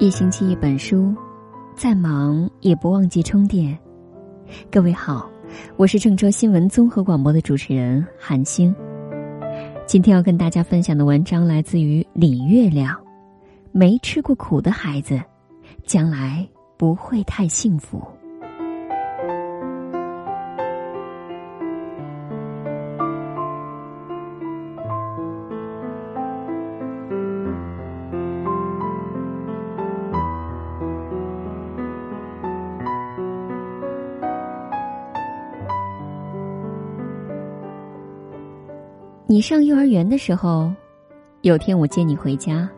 一星期一本书，再忙也不忘记充电。各位好，我是郑州新闻综合广播的主持人韩星。今天要跟大家分享的文章来自于李月亮。没吃过苦的孩子，将来不会太幸福。上幼儿园的时候，有天我接你回家，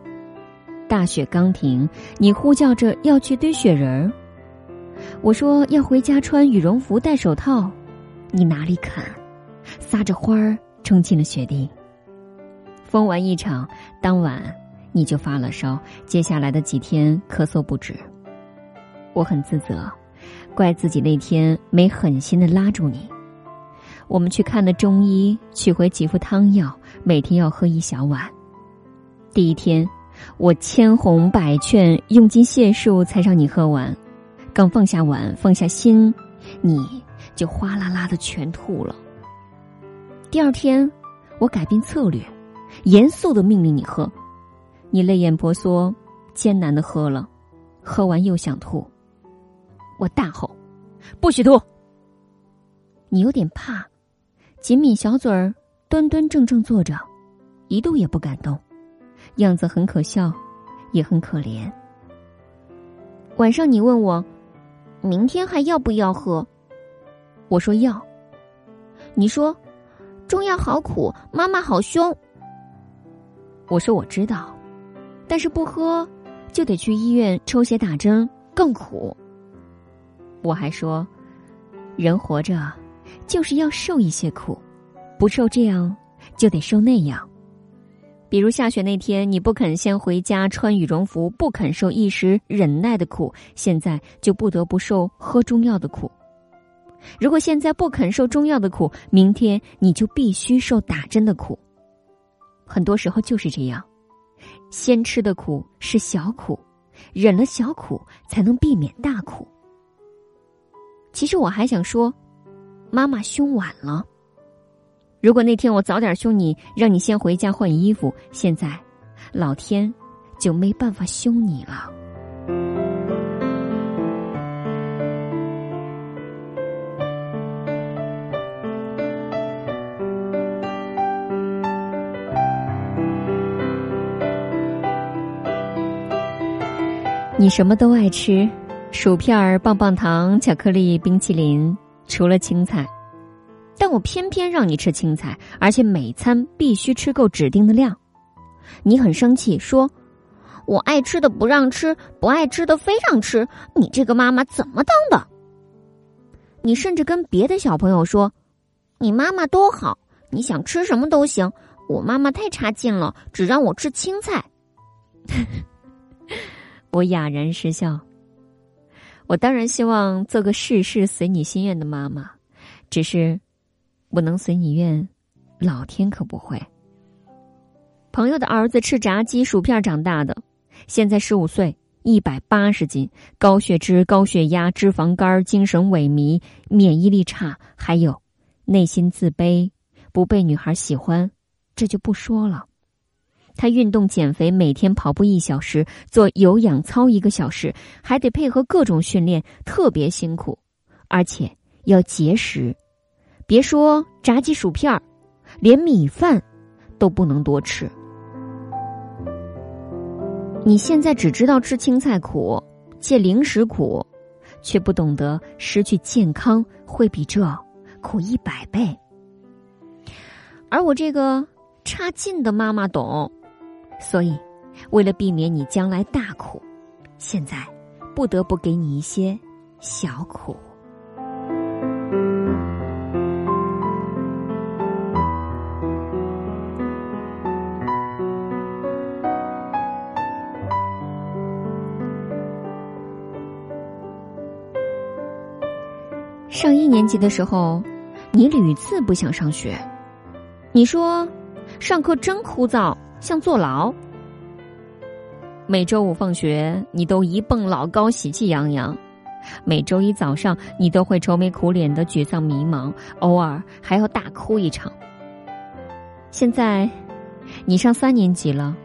大雪刚停，你呼叫着要去堆雪人儿。我说要回家穿羽绒服、戴手套，你哪里肯，撒着欢儿冲进了雪地。疯玩一场，当晚你就发了烧，接下来的几天咳嗽不止。我很自责，怪自己那天没狠心的拉住你。我们去看了中医，取回几副汤药，每天要喝一小碗。第一天，我千哄百劝，用尽解数才让你喝完。刚放下碗，放下心，你就哗啦啦的全吐了。第二天，我改变策略，严肃的命令你喝。你泪眼婆娑，艰难的喝了，喝完又想吐。我大吼：“不许吐！”你有点怕。紧抿小嘴儿，端端正正坐着，一动也不敢动，样子很可笑，也很可怜。晚上你问我，明天还要不要喝？我说要。你说，中药好苦，妈妈好凶。我说我知道，但是不喝，就得去医院抽血打针，更苦。我还说，人活着。就是要受一些苦，不受这样就得受那样。比如下雪那天，你不肯先回家穿羽绒服，不肯受一时忍耐的苦，现在就不得不受喝中药的苦。如果现在不肯受中药的苦，明天你就必须受打针的苦。很多时候就是这样，先吃的苦是小苦，忍了小苦才能避免大苦。其实我还想说。妈妈凶晚了。如果那天我早点凶你，让你先回家换衣服，现在老天就没办法凶你了。你什么都爱吃，薯片、棒棒糖、巧克力、冰淇淋。除了青菜，但我偏偏让你吃青菜，而且每餐必须吃够指定的量。你很生气，说：“我爱吃的不让吃，不爱吃的非让吃。你这个妈妈怎么当的？”你甚至跟别的小朋友说：“你妈妈多好，你想吃什么都行。我妈妈太差劲了，只让我吃青菜。” 我哑然失笑。我当然希望做个事事随你心愿的妈妈，只是不能随你愿，老天可不会。朋友的儿子吃炸鸡薯片长大的，现在十五岁，一百八十斤，高血脂、高血压、脂肪肝、精神萎靡、免疫力差，还有内心自卑，不被女孩喜欢，这就不说了。他运动减肥，每天跑步一小时，做有氧操一个小时，还得配合各种训练，特别辛苦，而且要节食。别说炸鸡薯片儿，连米饭都不能多吃。你现在只知道吃青菜苦，戒零食苦，却不懂得失去健康会比这苦一百倍。而我这个差劲的妈妈懂。所以，为了避免你将来大苦，现在不得不给你一些小苦。上一年级的时候，你屡次不想上学，你说上课真枯燥。像坐牢。每周五放学，你都一蹦老高，喜气洋洋；每周一早上，你都会愁眉苦脸的沮丧迷茫，偶尔还要大哭一场。现在，你上三年级了，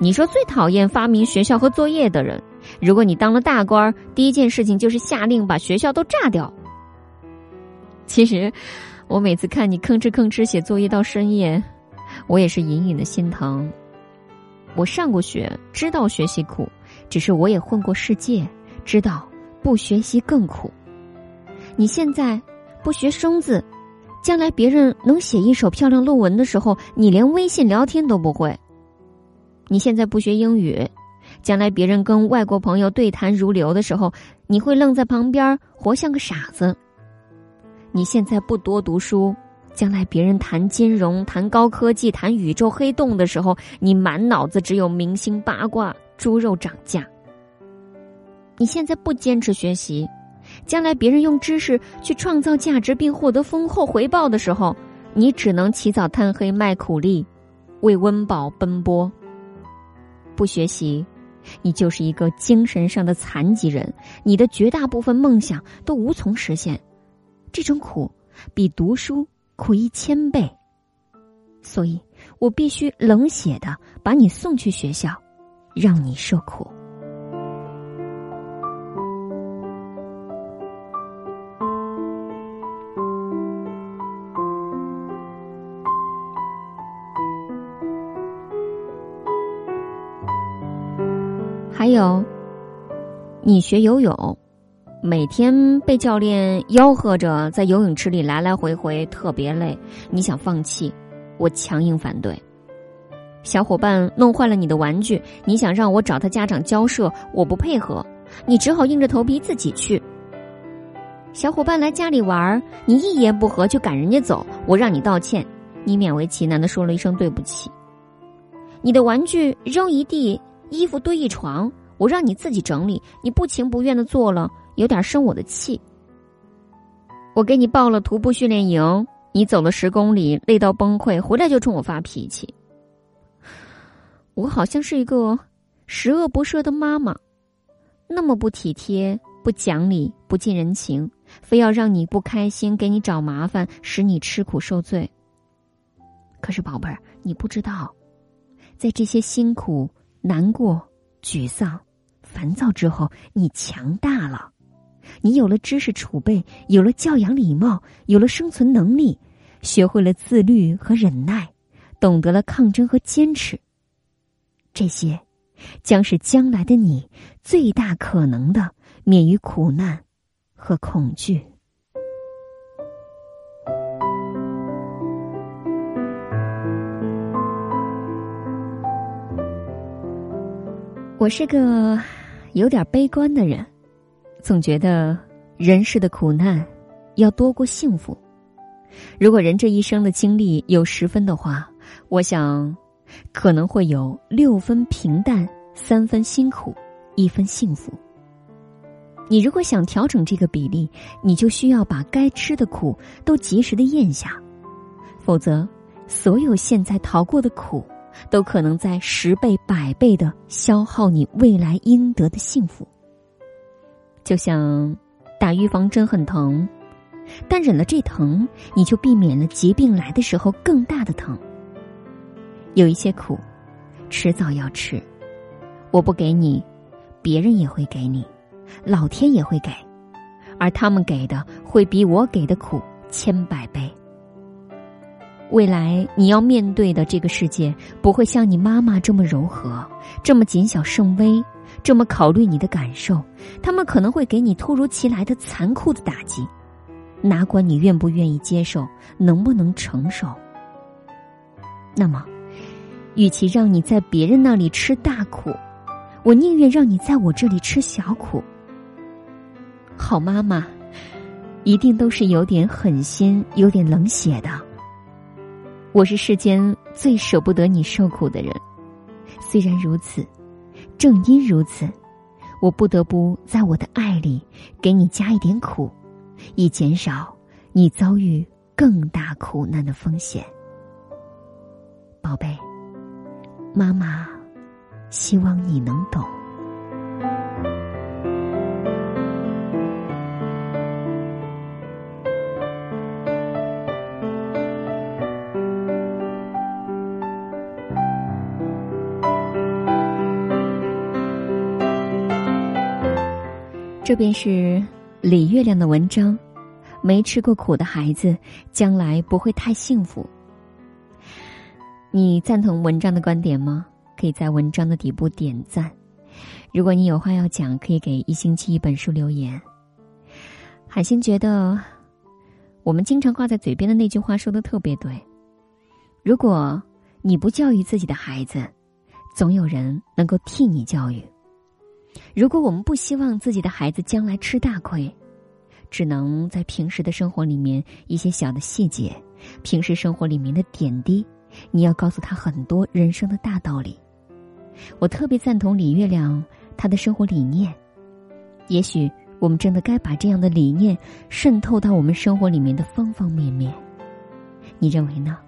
你说最讨厌发明学校和作业的人。如果你当了大官，第一件事情就是下令把学校都炸掉。其实，我每次看你吭哧吭哧写作业到深夜，我也是隐隐的心疼。我上过学，知道学习苦，只是我也混过世界，知道不学习更苦。你现在不学生字，将来别人能写一手漂亮论文的时候，你连微信聊天都不会。你现在不学英语。将来别人跟外国朋友对谈如流的时候，你会愣在旁边，活像个傻子。你现在不多读书，将来别人谈金融、谈高科技、谈宇宙黑洞的时候，你满脑子只有明星八卦、猪肉涨价。你现在不坚持学习，将来别人用知识去创造价值并获得丰厚回报的时候，你只能起早贪黑卖苦力，为温饱奔波。不学习。你就是一个精神上的残疾人，你的绝大部分梦想都无从实现，这种苦比读书苦一千倍。所以我必须冷血的把你送去学校，让你受苦。还有，你学游泳，每天被教练吆喝着在游泳池里来来回回，特别累。你想放弃，我强硬反对。小伙伴弄坏了你的玩具，你想让我找他家长交涉，我不配合，你只好硬着头皮自己去。小伙伴来家里玩，你一言不合就赶人家走，我让你道歉，你勉为其难的说了一声对不起。你的玩具扔一地。衣服堆一床，我让你自己整理，你不情不愿的做了，有点生我的气。我给你报了徒步训练营，你走了十公里，累到崩溃，回来就冲我发脾气。我好像是一个十恶不赦的妈妈，那么不体贴、不讲理、不近人情，非要让你不开心，给你找麻烦，使你吃苦受罪。可是宝贝儿，你不知道，在这些辛苦。难过、沮丧、烦躁之后，你强大了，你有了知识储备，有了教养礼貌，有了生存能力，学会了自律和忍耐，懂得了抗争和坚持。这些，将是将来的你最大可能的免于苦难和恐惧。我是个有点悲观的人，总觉得人世的苦难要多过幸福。如果人这一生的经历有十分的话，我想可能会有六分平淡，三分辛苦，一分幸福。你如果想调整这个比例，你就需要把该吃的苦都及时的咽下，否则，所有现在逃过的苦。都可能在十倍、百倍的消耗你未来应得的幸福。就像打预防针很疼，但忍了这疼，你就避免了疾病来的时候更大的疼。有一些苦，迟早要吃，我不给你，别人也会给你，老天也会给，而他们给的会比我给的苦千百倍。未来你要面对的这个世界不会像你妈妈这么柔和，这么谨小慎微，这么考虑你的感受。他们可能会给你突如其来的残酷的打击，哪管你愿不愿意接受，能不能承受。那么，与其让你在别人那里吃大苦，我宁愿让你在我这里吃小苦。好妈妈，一定都是有点狠心、有点冷血的。我是世间最舍不得你受苦的人，虽然如此，正因如此，我不得不在我的爱里给你加一点苦，以减少你遭遇更大苦难的风险。宝贝，妈妈希望你能懂。这便是李月亮的文章。没吃过苦的孩子，将来不会太幸福。你赞同文章的观点吗？可以在文章的底部点赞。如果你有话要讲，可以给一星期一本书留言。海星觉得，我们经常挂在嘴边的那句话说的特别对：如果你不教育自己的孩子，总有人能够替你教育。如果我们不希望自己的孩子将来吃大亏，只能在平时的生活里面一些小的细节，平时生活里面的点滴，你要告诉他很多人生的大道理。我特别赞同李月亮他的生活理念，也许我们真的该把这样的理念渗透到我们生活里面的方方面面。你认为呢？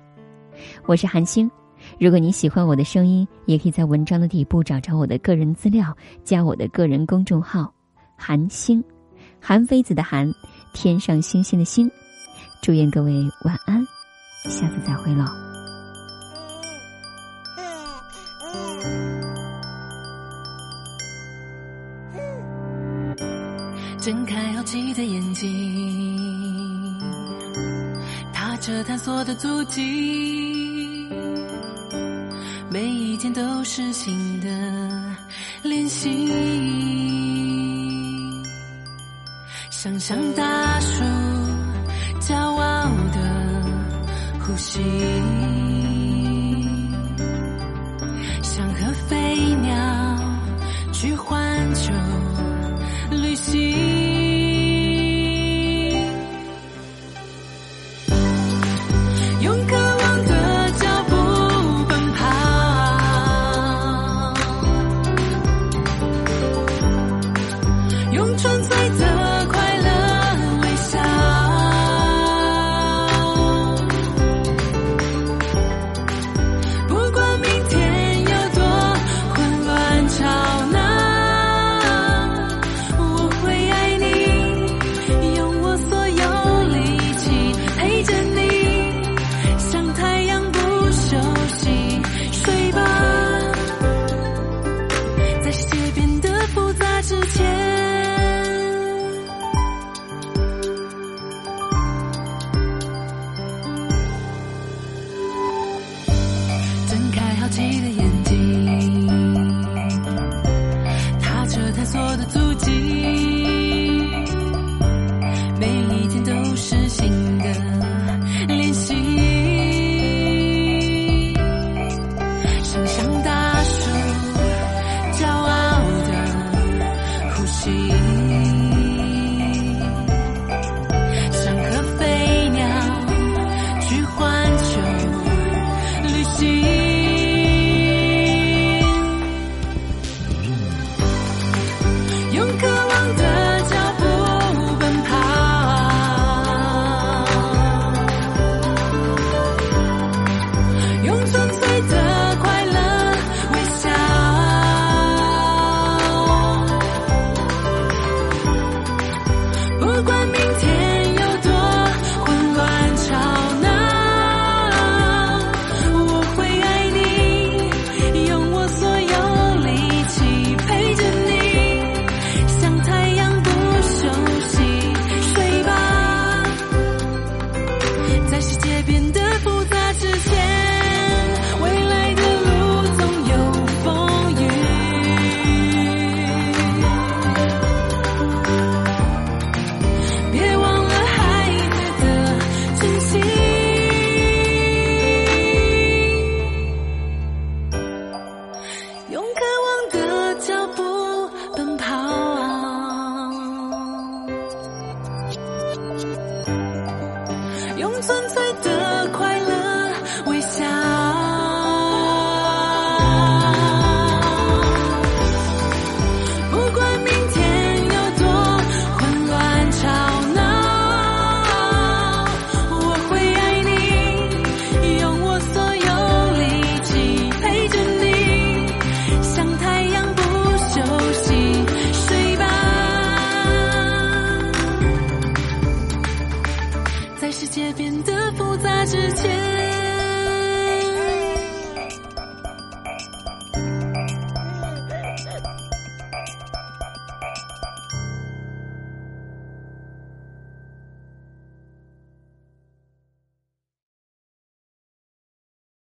我是韩星。如果你喜欢我的声音，也可以在文章的底部找着我的个人资料，加我的个人公众号“韩星”，韩非子的韩，天上星星的星。祝愿各位晚安，下次再会喽。睁开好奇的眼睛，踏着探索的足迹。每一天都是新的练习，想象大树骄傲的呼吸，探索的足迹。想。